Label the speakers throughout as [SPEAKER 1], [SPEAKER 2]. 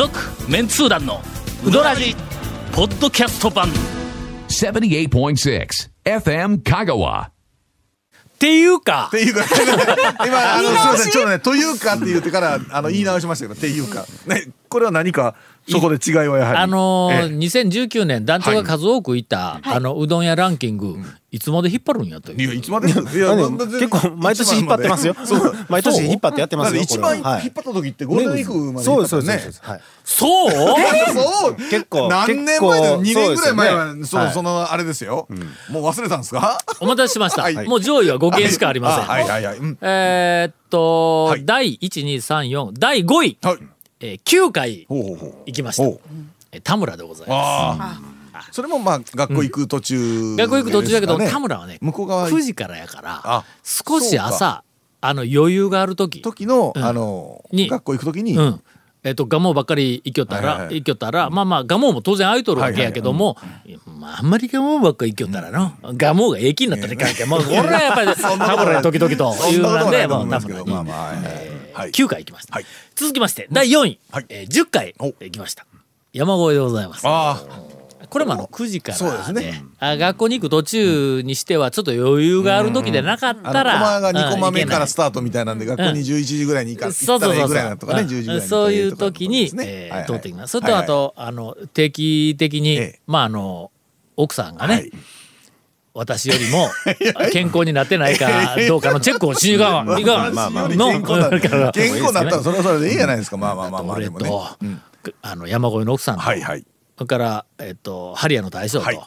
[SPEAKER 1] 続メンツー団のウドラジポッドキャスト版
[SPEAKER 2] 78.6 FM Kagawa.
[SPEAKER 1] っていうか
[SPEAKER 3] っていうか、今、あの、すみません、ちょっとね、というかって言ってから、あの、言い直しましたけど、っていうか。ね、これは何か、そこで違いはやはり。
[SPEAKER 1] あのー
[SPEAKER 3] ええ。
[SPEAKER 1] 2019年団長が数多くいた、あのうどん屋ランキング、いつまで引っ張るんやという。
[SPEAKER 3] いや、いつまで？いや、
[SPEAKER 4] 結構毎年引っ張ってますよ。毎年引っ張ってやってます
[SPEAKER 3] 一番引っ張った時ってゴールデンウィークまで
[SPEAKER 4] そうですそうですそう？です。はい。
[SPEAKER 1] そう。
[SPEAKER 3] そう？
[SPEAKER 4] 結構
[SPEAKER 3] 何年前だよ？2
[SPEAKER 4] 結構
[SPEAKER 3] 年ぐらい前は
[SPEAKER 4] そうね。
[SPEAKER 3] そのあれですよ。もう忘れたんですか？
[SPEAKER 1] お待たせしました、
[SPEAKER 3] はい。
[SPEAKER 1] もう上位は5件しかありません、
[SPEAKER 3] はいはいはい。うん。
[SPEAKER 1] えーっと、
[SPEAKER 3] はい。
[SPEAKER 1] 第1234第5位、
[SPEAKER 3] はい
[SPEAKER 1] えー9回行きました。田村でございま
[SPEAKER 3] ああそれもまあ学校行く途中
[SPEAKER 1] す学校行く途中だけど、田村はね
[SPEAKER 3] 向こう側
[SPEAKER 1] 9時からやから
[SPEAKER 3] あ
[SPEAKER 1] 少し朝あの余裕がある時。
[SPEAKER 3] 時の
[SPEAKER 1] うん。
[SPEAKER 3] あの
[SPEAKER 1] に
[SPEAKER 3] 学校行く時に。
[SPEAKER 1] うん。えっと、蒲生ばっかり行きよったら、
[SPEAKER 3] はいはいはい。
[SPEAKER 1] 行きよったら、まあまあ、蒲生も当然空いとるわけやけども、まあ、あんまり蒲生ばっかり行きよったらの、蒲生が駅になったらいかんけん、もう、俺はやっぱり、田村に時々と
[SPEAKER 3] そ
[SPEAKER 1] いう
[SPEAKER 3] んな
[SPEAKER 1] んで、もう、田村に
[SPEAKER 3] ど。まあまあはいはい。
[SPEAKER 1] 9回行きました。
[SPEAKER 3] はい
[SPEAKER 1] 続きまして、第4位、
[SPEAKER 3] はい。
[SPEAKER 1] えー10回
[SPEAKER 3] お。
[SPEAKER 1] 行きました。山越えでございます。
[SPEAKER 3] あ
[SPEAKER 1] これもあの9時から
[SPEAKER 3] そうですね。
[SPEAKER 1] あ学校に行く途中にしてはちょっと余裕がある時でなかっ
[SPEAKER 3] あ
[SPEAKER 1] たら、
[SPEAKER 3] の駒が2コマ目から
[SPEAKER 1] うん
[SPEAKER 3] スタートみたいなんで学校に11時ぐらいに行か行ったらいいぐらいなとかね
[SPEAKER 1] うん
[SPEAKER 3] 10時ぐらいに
[SPEAKER 1] そう。いう時に、えー通ってきます。それとあと、あの定期的に、
[SPEAKER 3] ええ。
[SPEAKER 1] まああの奥さんがね、
[SPEAKER 3] はい
[SPEAKER 1] 私よりも 健康になってないかどうかのチェックをしに行かん。いかん。
[SPEAKER 3] まあまあ。
[SPEAKER 1] の
[SPEAKER 3] 健康になったらそれはそれでいいじゃないですか。まあまあまあまあ
[SPEAKER 1] 俺あの山越えの奥さんと、
[SPEAKER 3] はいはい。
[SPEAKER 1] それから、えっと、ハリアの大将と、
[SPEAKER 3] はい。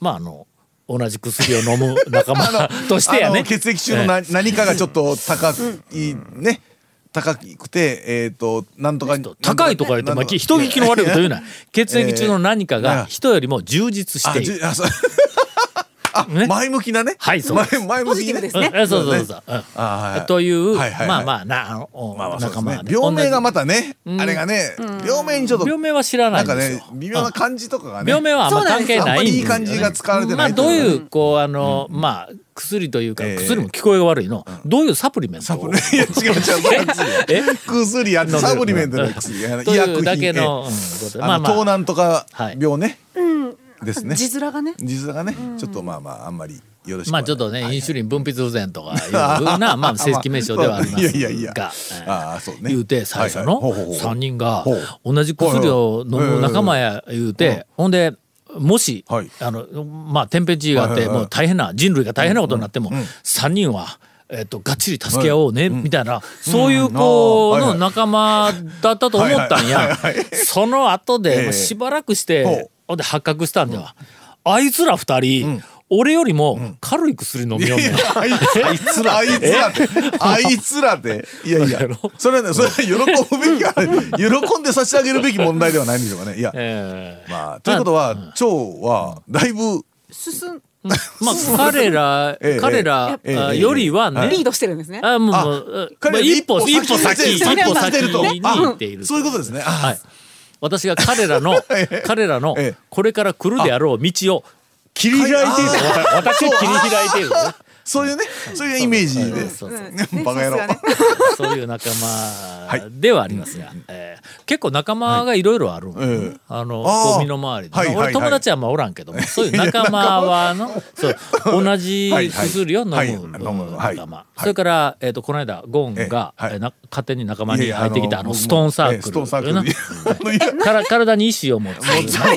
[SPEAKER 1] まああの同じ薬を飲む仲間 としてや
[SPEAKER 3] あ
[SPEAKER 1] ね
[SPEAKER 3] の血液中のな何かがちょっと高いね高くてえっとなんとか
[SPEAKER 1] 高いとか言って、ま人聞きの悪いこと言うな。血液中の何かが人よりも充実している。
[SPEAKER 3] あ
[SPEAKER 1] ね。
[SPEAKER 3] 前向きなね。
[SPEAKER 1] はいそうです。
[SPEAKER 3] 前前向きにね。
[SPEAKER 1] うん。えそうそうそう。うん。
[SPEAKER 3] あはい。
[SPEAKER 1] という、
[SPEAKER 3] はいはいはい。
[SPEAKER 1] まあまあなあの、仲間で
[SPEAKER 3] 病名がま
[SPEAKER 1] た
[SPEAKER 3] たねあれがね病名にちょっと
[SPEAKER 1] 病名は知らな
[SPEAKER 3] ないんかね
[SPEAKER 1] んですよ。
[SPEAKER 3] 微妙な感じとかがね。
[SPEAKER 1] 病名はあんま関係
[SPEAKER 3] あんまりいい
[SPEAKER 1] ないんですよ、ね。
[SPEAKER 3] 感じが使われてない
[SPEAKER 1] まあどういうこうあの、まあ薬というか、
[SPEAKER 3] ええ。
[SPEAKER 1] 薬も聞こえが悪いの、どういうサプリメントを？
[SPEAKER 3] サプリ いや違う違う
[SPEAKER 1] え？
[SPEAKER 3] 薬やサプリメントの薬薬品
[SPEAKER 1] だけの、
[SPEAKER 3] え
[SPEAKER 1] うん。こと
[SPEAKER 3] えあの盗難とか
[SPEAKER 1] はい。
[SPEAKER 3] 病ねです ね。
[SPEAKER 5] 字面がね。
[SPEAKER 3] 実はがね。ちょっとまあまああんまりよろしく
[SPEAKER 1] まあちょっとね、
[SPEAKER 3] はい
[SPEAKER 1] インシュリン分泌不全とかいうふうな、まあ正式名称ではありますが、
[SPEAKER 3] いやいやいや。ああそうね。
[SPEAKER 1] 言うて最初
[SPEAKER 3] はい。
[SPEAKER 1] の
[SPEAKER 3] はいほうほうほう。
[SPEAKER 1] 3人が同じ薬を飲む仲間や言うて、ほんで、もし、
[SPEAKER 3] はい。
[SPEAKER 1] あの、まあ天変地異があって、もう大変な、人類が大変なことになっても、3人は、えっと、がっちり助け合おうね、みたいな、そういう子の仲間だったと思ったん
[SPEAKER 3] はい
[SPEAKER 1] や
[SPEAKER 3] はい。はいはい。
[SPEAKER 1] その後で、しばらくし
[SPEAKER 3] ほ
[SPEAKER 1] て
[SPEAKER 3] う、
[SPEAKER 1] ほんで発覚したんでは、あいつら二人、俺よりも軽い薬飲みよんね。ん。
[SPEAKER 3] あいあいつらあいつらってあいつらって。いやいやそれはねそれは喜ぶべきは喜んで差し上げるべき問題ではないんでしょうかね。いや
[SPEAKER 1] ええ。
[SPEAKER 3] まあということは腸はだいぶ
[SPEAKER 5] 進ん
[SPEAKER 1] まあ彼ら、
[SPEAKER 3] ええ
[SPEAKER 1] 彼らよりはね、
[SPEAKER 5] リードしてるんですね。
[SPEAKER 1] あもう一歩一歩先一
[SPEAKER 3] 一歩先
[SPEAKER 1] 歩先
[SPEAKER 3] 先
[SPEAKER 1] に
[SPEAKER 3] あ
[SPEAKER 1] 行っている
[SPEAKER 3] そういうことですね。あ
[SPEAKER 1] はい私が彼らの 彼らの
[SPEAKER 3] ええ。
[SPEAKER 1] これから来るであろう道を切り開いている
[SPEAKER 3] あ
[SPEAKER 1] 私が切り開いているね
[SPEAKER 3] そういうねそういうイメージで。バカ野郎。
[SPEAKER 1] そう いう仲間ではありますが、えー結構仲間がいろいろあるあの
[SPEAKER 3] あー。
[SPEAKER 1] こう身の回り俺友達はまあおらんけどもそういう仲間は のそう同じ薬を飲む仲間。それから、えー、とこの間ゴンが、勝手に仲間に入ってきたあのストーンサークル、から体に意志を持つ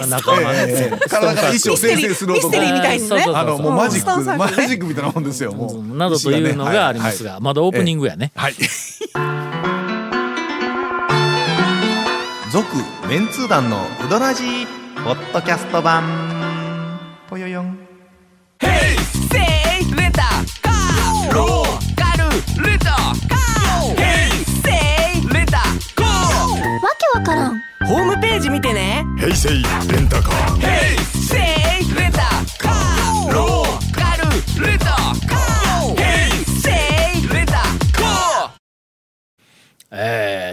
[SPEAKER 1] 仲間、
[SPEAKER 3] ええ体から意思を生成する男。あのもうマジックマジックみたいなもんですよもう。
[SPEAKER 1] などというのがありますが、まだオープニングやね、
[SPEAKER 3] はい。
[SPEAKER 4] 続メンツー団のウドラジーポッドキャスト版。ぽよよん。
[SPEAKER 6] ホームページ見てね。
[SPEAKER 3] 平成レンタカー。
[SPEAKER 6] せい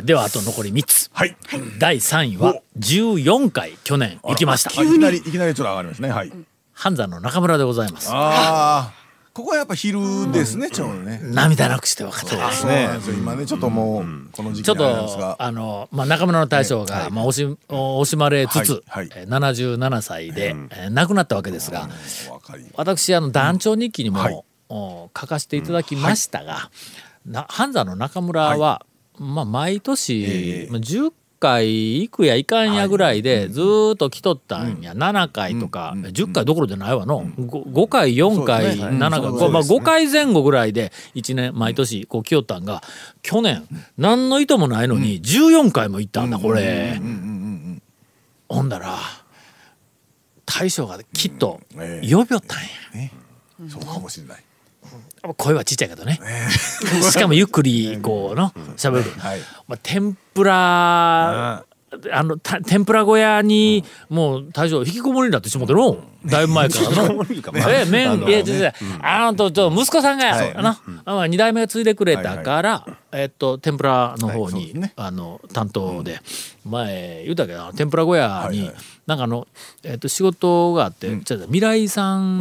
[SPEAKER 6] ー
[SPEAKER 1] ではあと残り3つ。
[SPEAKER 3] はい。
[SPEAKER 1] 第3位は14回去年行きました。
[SPEAKER 3] あいきなりいきなりちょっと上がりますね。はい。
[SPEAKER 1] 半山の中村でございます。
[SPEAKER 3] ああここはやっぱ昼ですね、ちょうどね。
[SPEAKER 1] 涙なくして分かった
[SPEAKER 3] ですよ今ねちょっともうこの時期
[SPEAKER 1] ちょっと
[SPEAKER 3] が、
[SPEAKER 1] あの、まあ、中村の大将が、まあ、惜し惜しまれつつ、
[SPEAKER 3] はいはい。
[SPEAKER 1] えー77歳で、えー亡くなったわけですが、私あの団長日記にも、書かせていただきましたが、な半山の中村は、まあ、毎年、
[SPEAKER 3] ええ。
[SPEAKER 1] まあ10回行くやいかんやぐらいでずーっと来とったんや、7回とか、10回どころじゃないわの、5, 5回4回、
[SPEAKER 3] ね。
[SPEAKER 1] 7回、まあ、
[SPEAKER 3] そうですね。
[SPEAKER 1] 5回前後ぐらいで1年毎年こう来よったんが去年何の意図もないのに14回も行ったんだこれ。ほんだら大将がきっと呼びよったんや。
[SPEAKER 3] そうかもしれない。
[SPEAKER 1] 声はちっちゃいけどね。しかもゆっくりこうの喋る。
[SPEAKER 3] はい。
[SPEAKER 1] まあ、天ぷらあのた天ぷら小屋にもう大将引きこもりになってしもての。だいぶ前からの。え麺いや違う違うあのとちょ息子さんが、あのあまあ二代目が継いでくれたから、えっと天ぷらの方に、
[SPEAKER 3] はいね。
[SPEAKER 1] あの担当で、前言うたけど天ぷら小屋に、
[SPEAKER 3] はいはい。
[SPEAKER 1] なんかあの、えっと仕事があって、ちょっと未来さん。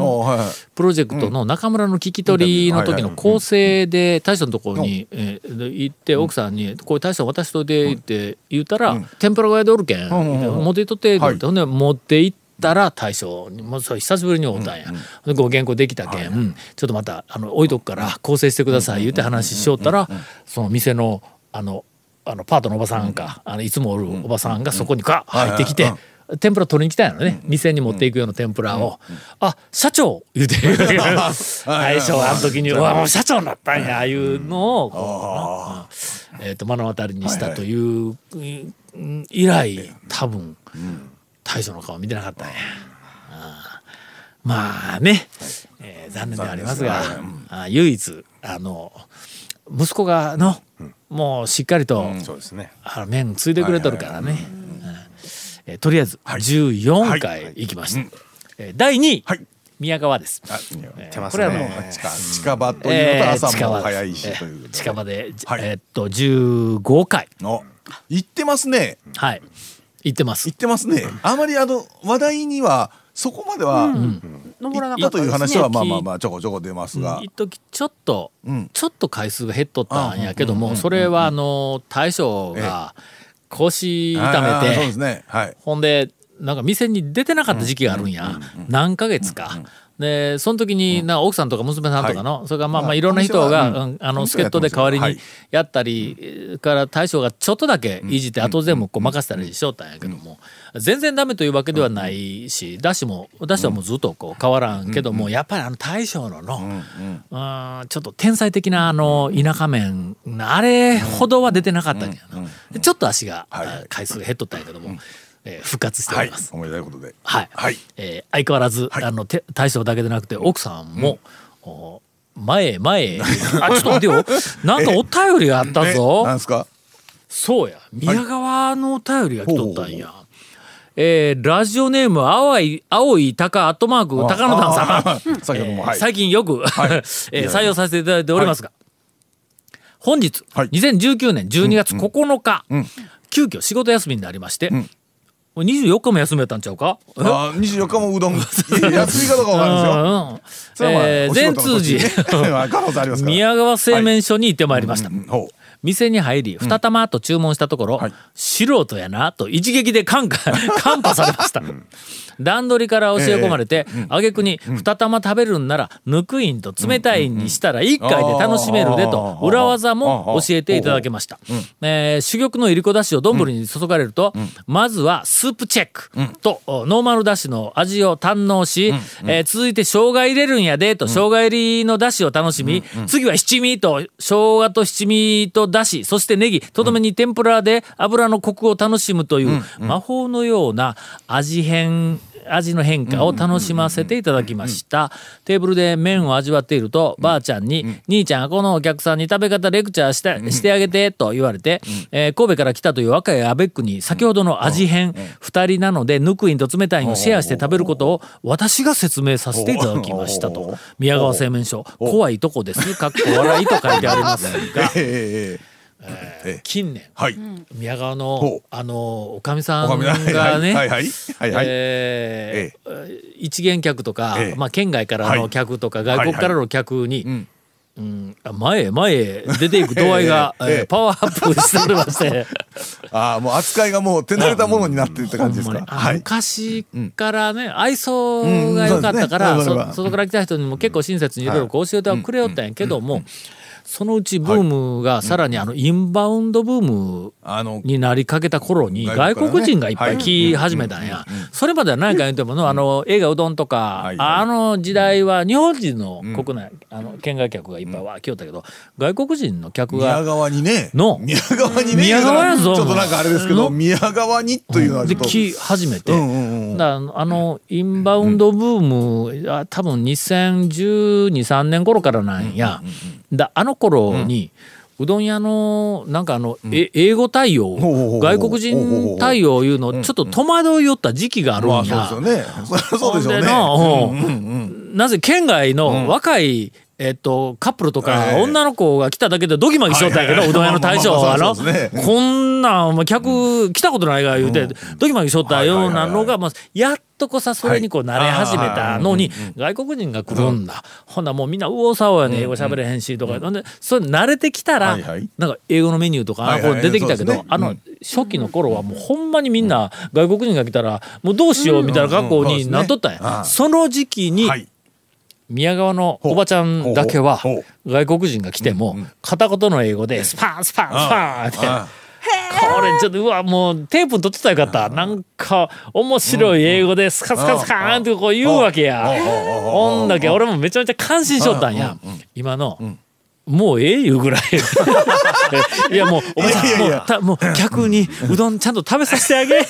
[SPEAKER 1] プロジェクトの中村の聞き取りの時の構成で大将のところにえーで行って奥さんに「これ大将渡しといて」って言ったら「天ぷら小屋でおるけん持っていっとって」ってほんで持って行ったら大将にもうそれ久しぶりに会うたんや。でご原稿できたけんちょっとまたあの置いとくから構成してください言って話しよったらその店のあのあのパートのおばさんかあのいつもおるおばさんがそこにか入ってきて。天ぷら取りに来たんやろね、店に持っていくような天ぷらを「あ社長!」言うて。大将あの時に「うわもう社長になったんや」いうのをえーと目の当たりにしたといううん以来多分大将の顔見てなかったんや。まあね、えー残念ではありますがあ唯一あの息子がのもうしっかりと
[SPEAKER 5] そうですね。
[SPEAKER 1] あの麺ついでくれとるからね。うんえーとりあえず14回行きました。えー第2位、
[SPEAKER 3] はい
[SPEAKER 1] 宮川です。
[SPEAKER 3] あ
[SPEAKER 5] 出ます
[SPEAKER 1] これはもう
[SPEAKER 5] ね。
[SPEAKER 3] 近近場というのと朝も早いし
[SPEAKER 1] え
[SPEAKER 3] という
[SPEAKER 1] ー。近場で、
[SPEAKER 3] はい
[SPEAKER 1] えーっと15回
[SPEAKER 3] の行ってますね。
[SPEAKER 1] はい行ってます
[SPEAKER 3] 行。ってますね。あまりあの話題にはそこまでは
[SPEAKER 7] 登らな
[SPEAKER 3] 行ったという話はまあまあまあちょこちょこ出ますが
[SPEAKER 1] 一。時ちょっと、
[SPEAKER 3] うん
[SPEAKER 1] ちょっと回数が減っとったんやけども、それはあの大将が腰痛めて
[SPEAKER 3] そうですね。はい。
[SPEAKER 1] ほんでなんか店に出てなかった時期があるんや、何ヶ月か。でその時にな奥さんとか娘さんとかの、それからまあまあいろんな人が、あの助っ人で代わりに
[SPEAKER 3] はい。
[SPEAKER 1] やったり、えーから大将がちょっとだけいじって後全部こう任せたりしよったんやけども、全然ダメというわけではないしだしもだしはもうずっとこう変わらんけども、やっぱりあの大将のの、うんちょっと天才的なあの田舎麺あれほどは出てなかったんやな、でちょっと足が、回数が減っとったんやけども、えー復活してお
[SPEAKER 3] はい
[SPEAKER 1] ります。。
[SPEAKER 3] おめでたいことで。
[SPEAKER 1] はい、
[SPEAKER 3] はい。
[SPEAKER 1] えー相変わらず、
[SPEAKER 3] はい。
[SPEAKER 1] あのて大将だけでなくて奥さんも、お前へ前へ。あちょっと待 てよ。なんかお便りがあった
[SPEAKER 3] え
[SPEAKER 1] ぞ
[SPEAKER 3] なんですか？
[SPEAKER 1] そうや。宮川のお便りが来とったんや、えーラジオネーム青い青い高アットマーク高野丹さん。
[SPEAKER 3] あー。
[SPEAKER 1] 最近よく、えー採用させていただいておりますが、本日、
[SPEAKER 3] はい。
[SPEAKER 1] 2019年12月9日、
[SPEAKER 3] ん。
[SPEAKER 1] 急遽仕事休みになりまして、もう24日も休みやったんちゃうか？
[SPEAKER 3] あ二十四日もうどん。休みかどうかわかるんですよ。
[SPEAKER 1] うん。えー
[SPEAKER 3] お仕事の
[SPEAKER 1] 善通
[SPEAKER 3] 時
[SPEAKER 1] 寺。宮川製麺所に行ってまいりました、
[SPEAKER 3] うんほう。
[SPEAKER 1] 店に入り二玉と注文したところ、
[SPEAKER 3] はい。
[SPEAKER 1] 素人やなと一撃で感化 感化されました、段取りから教え込まれて、挙句に二玉食べるんならぬくいんと冷たいんにしたら一回で楽しめるでと
[SPEAKER 3] うん
[SPEAKER 1] 裏技も教えていただけました、えー珠玉のいりこだしを丼に注がれると、まずはスープチェックと、おノーマルだしの味を堪能し、えー続いて生姜入れるんやでと生姜入りのだしを楽しみ、次は七味と生姜と七味とだしそしてネギとどめに天ぷらで油のコクを楽しむという魔法のような味変味の変化を楽しませていただきました。テーブルで麺を味わっていると、ばあちゃんに、兄ちゃん、このお客さんに食べ方レクチャーしてしてあげて、と言われて、えー神戸から来たという若いアベックに、先ほどの味変、二人なので、ぬくいんと冷たいんをシェアして食べることを、私が説明させていただきましたと。宮川製麺所、怖いとこです。かっこ笑いと書いてありますが、
[SPEAKER 3] ええええ。
[SPEAKER 1] え
[SPEAKER 3] ええ
[SPEAKER 1] 近年
[SPEAKER 3] はい。
[SPEAKER 1] 宮川
[SPEAKER 3] ほ
[SPEAKER 1] の
[SPEAKER 3] う。
[SPEAKER 1] あのおかみさんがね一元客とか、
[SPEAKER 3] ええ。
[SPEAKER 1] まあ、県外からの客とか、
[SPEAKER 3] い
[SPEAKER 1] 外国からの客に、
[SPEAKER 3] ん。
[SPEAKER 1] うんあ前へ前へ出ていく度合いが、
[SPEAKER 3] ええ
[SPEAKER 1] パワーアップしておりまして。
[SPEAKER 3] ああもう扱いがもう手慣れたものになってるって感じですか？はい。
[SPEAKER 1] 昔からね、愛想が良かったから、
[SPEAKER 3] うんそ
[SPEAKER 1] 外から来た人にも結構親切にいろいろこう教えてはくれよったんやけども、そのうちブームがさらにあのインバウンドブームになりかけた頃に外
[SPEAKER 3] 外国
[SPEAKER 1] 人がいっぱい来始めたんや。それまでは何か言ってものあの映画うどんとか
[SPEAKER 3] はい
[SPEAKER 1] あの時代は日本人の国内あの県外客がいっぱいわ来よったけど外国人の客
[SPEAKER 3] 宮
[SPEAKER 1] が
[SPEAKER 3] 川にね。
[SPEAKER 1] の。
[SPEAKER 3] 宮川にね。
[SPEAKER 1] 宮川やぞ
[SPEAKER 3] ちょっとなんかあれですけど、
[SPEAKER 1] の。
[SPEAKER 3] 宮川にというのは。
[SPEAKER 1] で来始めて。だあのインバウンドブーム、あ多分2012,3年頃からなんや、だあの頃に、うどん屋のなんかあの、え英語対応外国人対応いうのちょっと戸惑いよった時期があるん
[SPEAKER 3] ま
[SPEAKER 1] や。
[SPEAKER 3] あそうですよね。
[SPEAKER 1] なぜ県外の若い、えっと、カップルとか、
[SPEAKER 3] ええ。
[SPEAKER 1] 女の子が来ただけでドギマギしとったんやけど、うどん屋の大将は、あこんなん、お前客来たことないが言うて、ドギマギしとったようなのが、まあ、やっとこさ、それにこう慣れ始めたのに、外国人が来るんだ。ほんならもうみんな右往左往やね、英語喋れへんし、とか。ほんで、それ慣れてきたらなんか英語のメニューとか、これ出てきたけどあの、初期の頃はもうほんまにみんな外国人が来たら、もうどうしようみたいな格好になっとったんや。その時期に、
[SPEAKER 3] はい。
[SPEAKER 1] 宮川のおばちゃんだけは外国人が来ても片言の英語でスパンスパンスパンって。
[SPEAKER 3] あ
[SPEAKER 1] これちょっとうわもうテープ取ってたらよかった。なんか面白い英語でスカスカスカーンってこう言うわけや。ほんだけ俺もめちゃめちゃ感心しとったんや。今のもうええいうぐらい。いやもうおばちゃんもうたもう客にうどんちゃんと食べさせてあげ。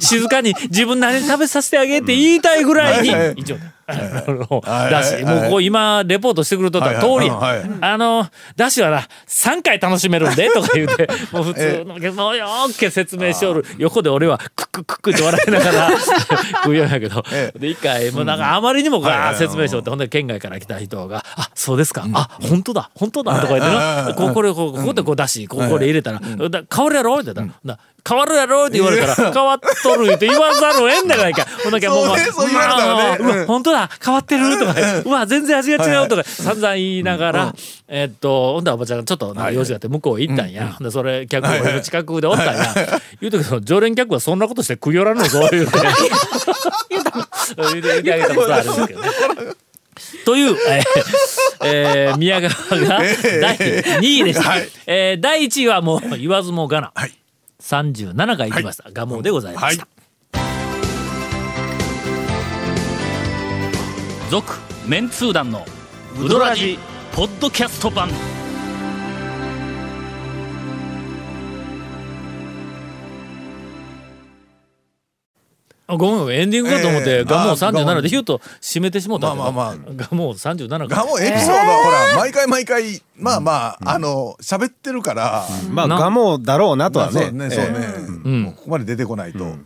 [SPEAKER 1] 静かに自分なりに食べさせてあげって言いたいぐらいに。一応だしもうこう今レポートしてくれとった通りあのだしはな3回楽しめるんでとか言うて もう普通のもうよーけ説明しおる。横で俺はクッククックって笑いながら 食うようんやけど。
[SPEAKER 3] え
[SPEAKER 1] で一回もうなんかあまりにもガー説明しようってほんで県外から来た人が「あそうですか。あ本当だ。本当だ」とか言ってな。こうこれこうここでこう出しこうこれ入れたら「だ変わるやろ?」って言ったらな変わるやろ?」って言われたら「変わっとる」って言わざるをえんだからいかんほんだけもう本当だ変わってる？とか。うわ全然味が違うとか。散々言いながらえっとほんでおばちゃんがちょっとなんか用事があって向こう行ったんや。でそれ客俺の近くでおったんや。言うとけど常連客はそんなことして食い寄らんのぞ言うて。言うて言うてあげたことあるんですけどね。という、えーえー宮川が第2位でした。えー第1位はもう言わずもがな。
[SPEAKER 3] はい。
[SPEAKER 1] 37回いきました。ガモでございました。続、メンツー団のウドラジポッドキャスト版。あごめんエンディングかと思って、
[SPEAKER 3] ええ
[SPEAKER 1] ガモ
[SPEAKER 3] あ
[SPEAKER 1] 37でヒュッと締めてしもうたけど、
[SPEAKER 3] まあまあま
[SPEAKER 1] ガモ37か。
[SPEAKER 3] がもうエピソードはほら毎回毎回まあまああの喋ってるから。
[SPEAKER 5] まあ、
[SPEAKER 1] な
[SPEAKER 5] ガモだろうなと
[SPEAKER 3] まあ
[SPEAKER 5] はね。
[SPEAKER 3] そうね。そうね
[SPEAKER 1] ん。
[SPEAKER 3] もうここまで出てこないと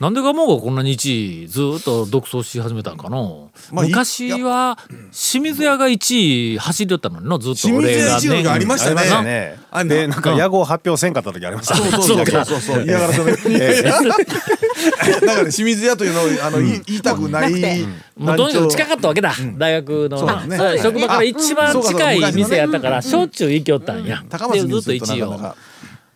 [SPEAKER 1] なんでガモがこんなに1位ずーっと独走し始めたんかな、
[SPEAKER 3] まあい
[SPEAKER 1] 昔は清水屋が1位走りよったのになずっと
[SPEAKER 3] 清水屋
[SPEAKER 1] 俺が
[SPEAKER 3] 一位の時ありましたね。
[SPEAKER 5] ありましたね
[SPEAKER 3] あ。の
[SPEAKER 5] で、なんか野号発表せんかった時ありましたね。
[SPEAKER 3] そうそうそう。そうそう嫌がらせの。だからね清水屋というのをあの言い言いたくない
[SPEAKER 1] もうとにかく近かったわけだ、大学の。
[SPEAKER 3] ね。
[SPEAKER 1] 職場から一番
[SPEAKER 3] あそうかそうか。
[SPEAKER 1] 近い店やったからしょっちゅう行きよったんや、
[SPEAKER 3] 高松に
[SPEAKER 1] でずっと
[SPEAKER 3] すると
[SPEAKER 1] 1位を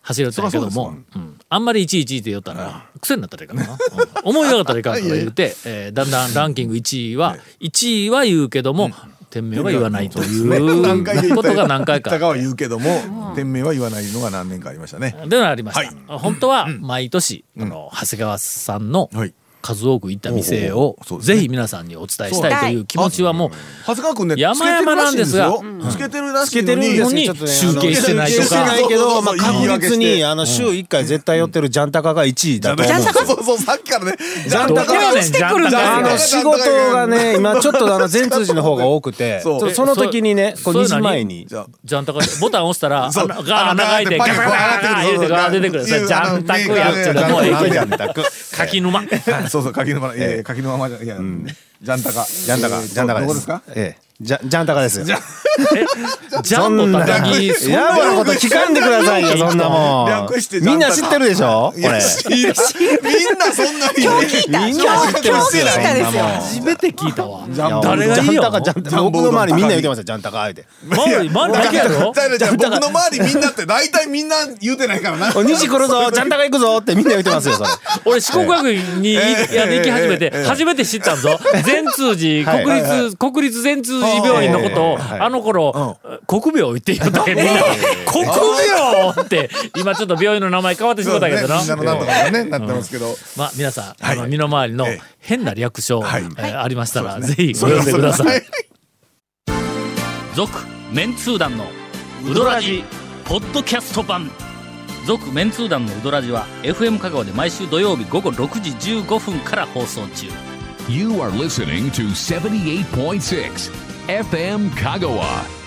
[SPEAKER 1] 走りよったんやけども
[SPEAKER 3] う
[SPEAKER 1] うん。あんまり1位1位って言ったら癖になったらいかんな、うん。思い上がったらいかんとか言うて、えーだんだんランキング1位は1位は言うけども、店名は言わないということが何回か。
[SPEAKER 3] 高は言うけども店名は言わないのが何年かありましたね。
[SPEAKER 1] ではありました、
[SPEAKER 3] はい。
[SPEAKER 1] 本当は毎年、あの長谷川さんの
[SPEAKER 3] はい
[SPEAKER 1] 数多く行った店をぜひ皆さんにお伝えしたいという気持ちはもう
[SPEAKER 3] 長谷川君ね
[SPEAKER 1] 山々なんですが
[SPEAKER 3] つけてるらしいのに。
[SPEAKER 1] 集計してないとか。
[SPEAKER 5] ないけど、まあ、確実にあの週1回絶対寄ってるジャンタカが1位だと思う。んですよ。
[SPEAKER 3] そうそうさっきからね。
[SPEAKER 5] ジャンタカ。
[SPEAKER 1] どこやねんジャンタカ
[SPEAKER 5] あの仕事がね今ちょっとあの全通寺の方が多くて
[SPEAKER 3] そ
[SPEAKER 5] の時にねこう2
[SPEAKER 1] そう
[SPEAKER 5] 時前に。
[SPEAKER 1] ジャンタカボタン押したら
[SPEAKER 3] そう。
[SPEAKER 1] 穴いてガ
[SPEAKER 3] あの
[SPEAKER 1] ガガガガガー出てくる。ジャンタクやっちゅうのもうええ
[SPEAKER 3] ジ
[SPEAKER 5] ジャンタク。
[SPEAKER 1] 柿沼
[SPEAKER 3] そうそう柿沼いやいや柿沼じゃいやジャンタカ
[SPEAKER 5] ジャンタカ
[SPEAKER 3] えー
[SPEAKER 5] ジャンタカです。
[SPEAKER 3] どこですか
[SPEAKER 5] ええジャジャンタカです。よ
[SPEAKER 3] じゃ
[SPEAKER 1] ジャンボた
[SPEAKER 5] なこと聞かんでくださいよ、そんなもん。
[SPEAKER 3] 略して
[SPEAKER 5] みんな知ってるでしょ？これ。
[SPEAKER 3] みんなそんなに。
[SPEAKER 5] みんな知ってますよ。
[SPEAKER 7] 狂気ですよ。
[SPEAKER 1] 初めて聞いたわ。
[SPEAKER 3] ジャンボ
[SPEAKER 1] 誰が。
[SPEAKER 5] 僕の周りみんな言ってました、ジャンタカ。
[SPEAKER 1] 周り周りだけやろ
[SPEAKER 3] 僕の周りみんなって大体みんな言うてないからな。
[SPEAKER 5] お西来るぞ、ジャンタカ行くぞってみんな言ってますよ、それ。
[SPEAKER 1] 俺四国学院に行き始めて
[SPEAKER 3] ええ。
[SPEAKER 1] 初めて知ったんぞ。善通寺
[SPEAKER 5] はい
[SPEAKER 1] 国立国立善通寺病院のことをあの頃国病って言ったけどみんな国病って今ちょっと病院の名前変わってしまったけどな。
[SPEAKER 3] みんなのなんとかねなってますけど。
[SPEAKER 1] まあ皆さんあ
[SPEAKER 3] はい。
[SPEAKER 1] の身の回りの
[SPEAKER 3] ええ。
[SPEAKER 1] 変な略称
[SPEAKER 3] はい。
[SPEAKER 1] えーありましたらぜひご読んでください。続メンツー団のウドラジポッドキャスト版。続メンツー団のウドラジは FM 香川で毎週土曜日午後6時15分から放送中。
[SPEAKER 2] You are listening to 78.6 FM Kagawa.